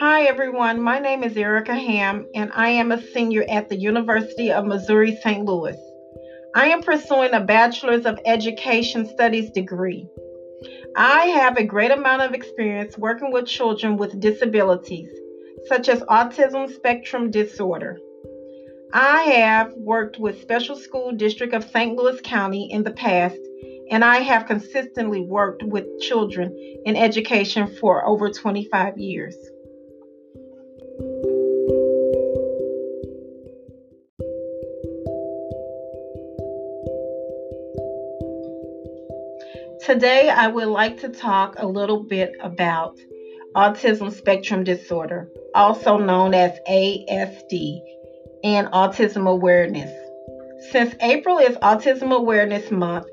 Hi, everyone. My name is Erica Ham, and I am a senior at the University of Missouri St. Louis. I am pursuing a Bachelor's of Education Studies degree. I have a great amount of experience working with children with disabilities, such as autism spectrum disorder. I have worked with Special School District of St. Louis County in the past, and I have consistently worked with children in education for over 25 years. Today, I would like to talk a little bit about autism spectrum disorder, also known as ASD, and autism awareness. Since April is Autism Awareness Month,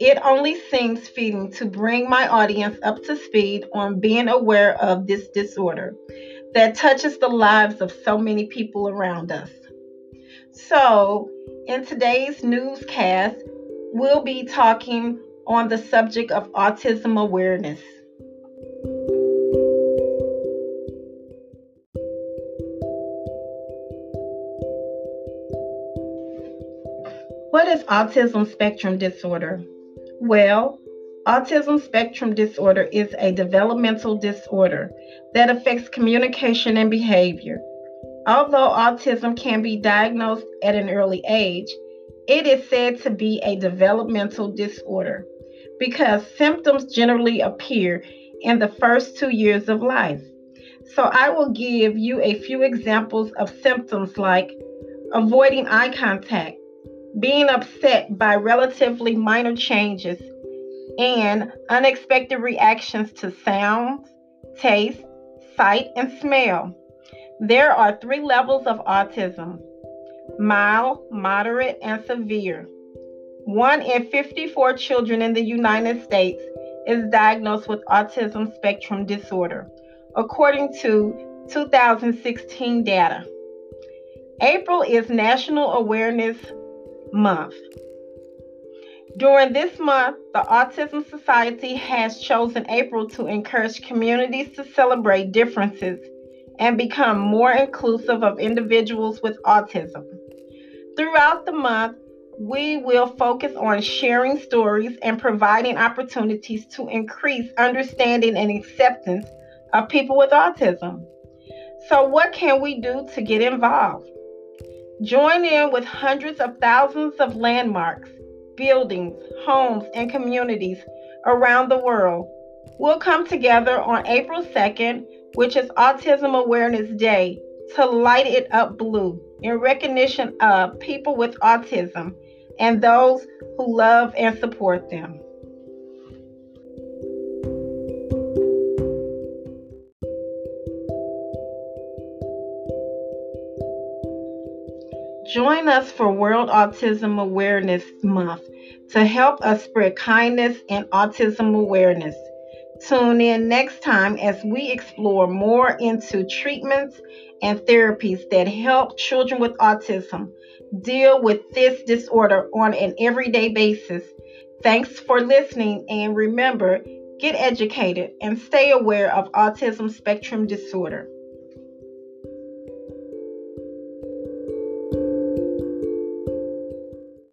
it only seems fitting to bring my audience up to speed on being aware of this disorder that touches the lives of so many people around us. So, in today's newscast, we'll be talking on the subject of autism awareness. What is autism spectrum disorder? Well, autism spectrum disorder is a developmental disorder that affects communication and behavior. Although autism can be diagnosed at an early age, it is said to be a developmental disorder because symptoms generally appear in the first two years of life. So, I will give you a few examples of symptoms like avoiding eye contact, being upset by relatively minor changes, and unexpected reactions to sounds, taste, sight, and smell. There are three levels of autism mild, moderate, and severe. One in 54 children in the United States is diagnosed with autism spectrum disorder, according to 2016 data. April is National Awareness Month. During this month, the Autism Society has chosen April to encourage communities to celebrate differences and become more inclusive of individuals with autism. Throughout the month, we will focus on sharing stories and providing opportunities to increase understanding and acceptance of people with autism. So, what can we do to get involved? Join in with hundreds of thousands of landmarks, buildings, homes, and communities around the world. We'll come together on April 2nd, which is Autism Awareness Day, to light it up blue in recognition of people with autism and those who love and support them. Join us for World Autism Awareness Month to help us spread kindness and autism awareness. Tune in next time as we explore more into treatments and therapies that help children with autism deal with this disorder on an everyday basis. Thanks for listening, and remember get educated and stay aware of autism spectrum disorder.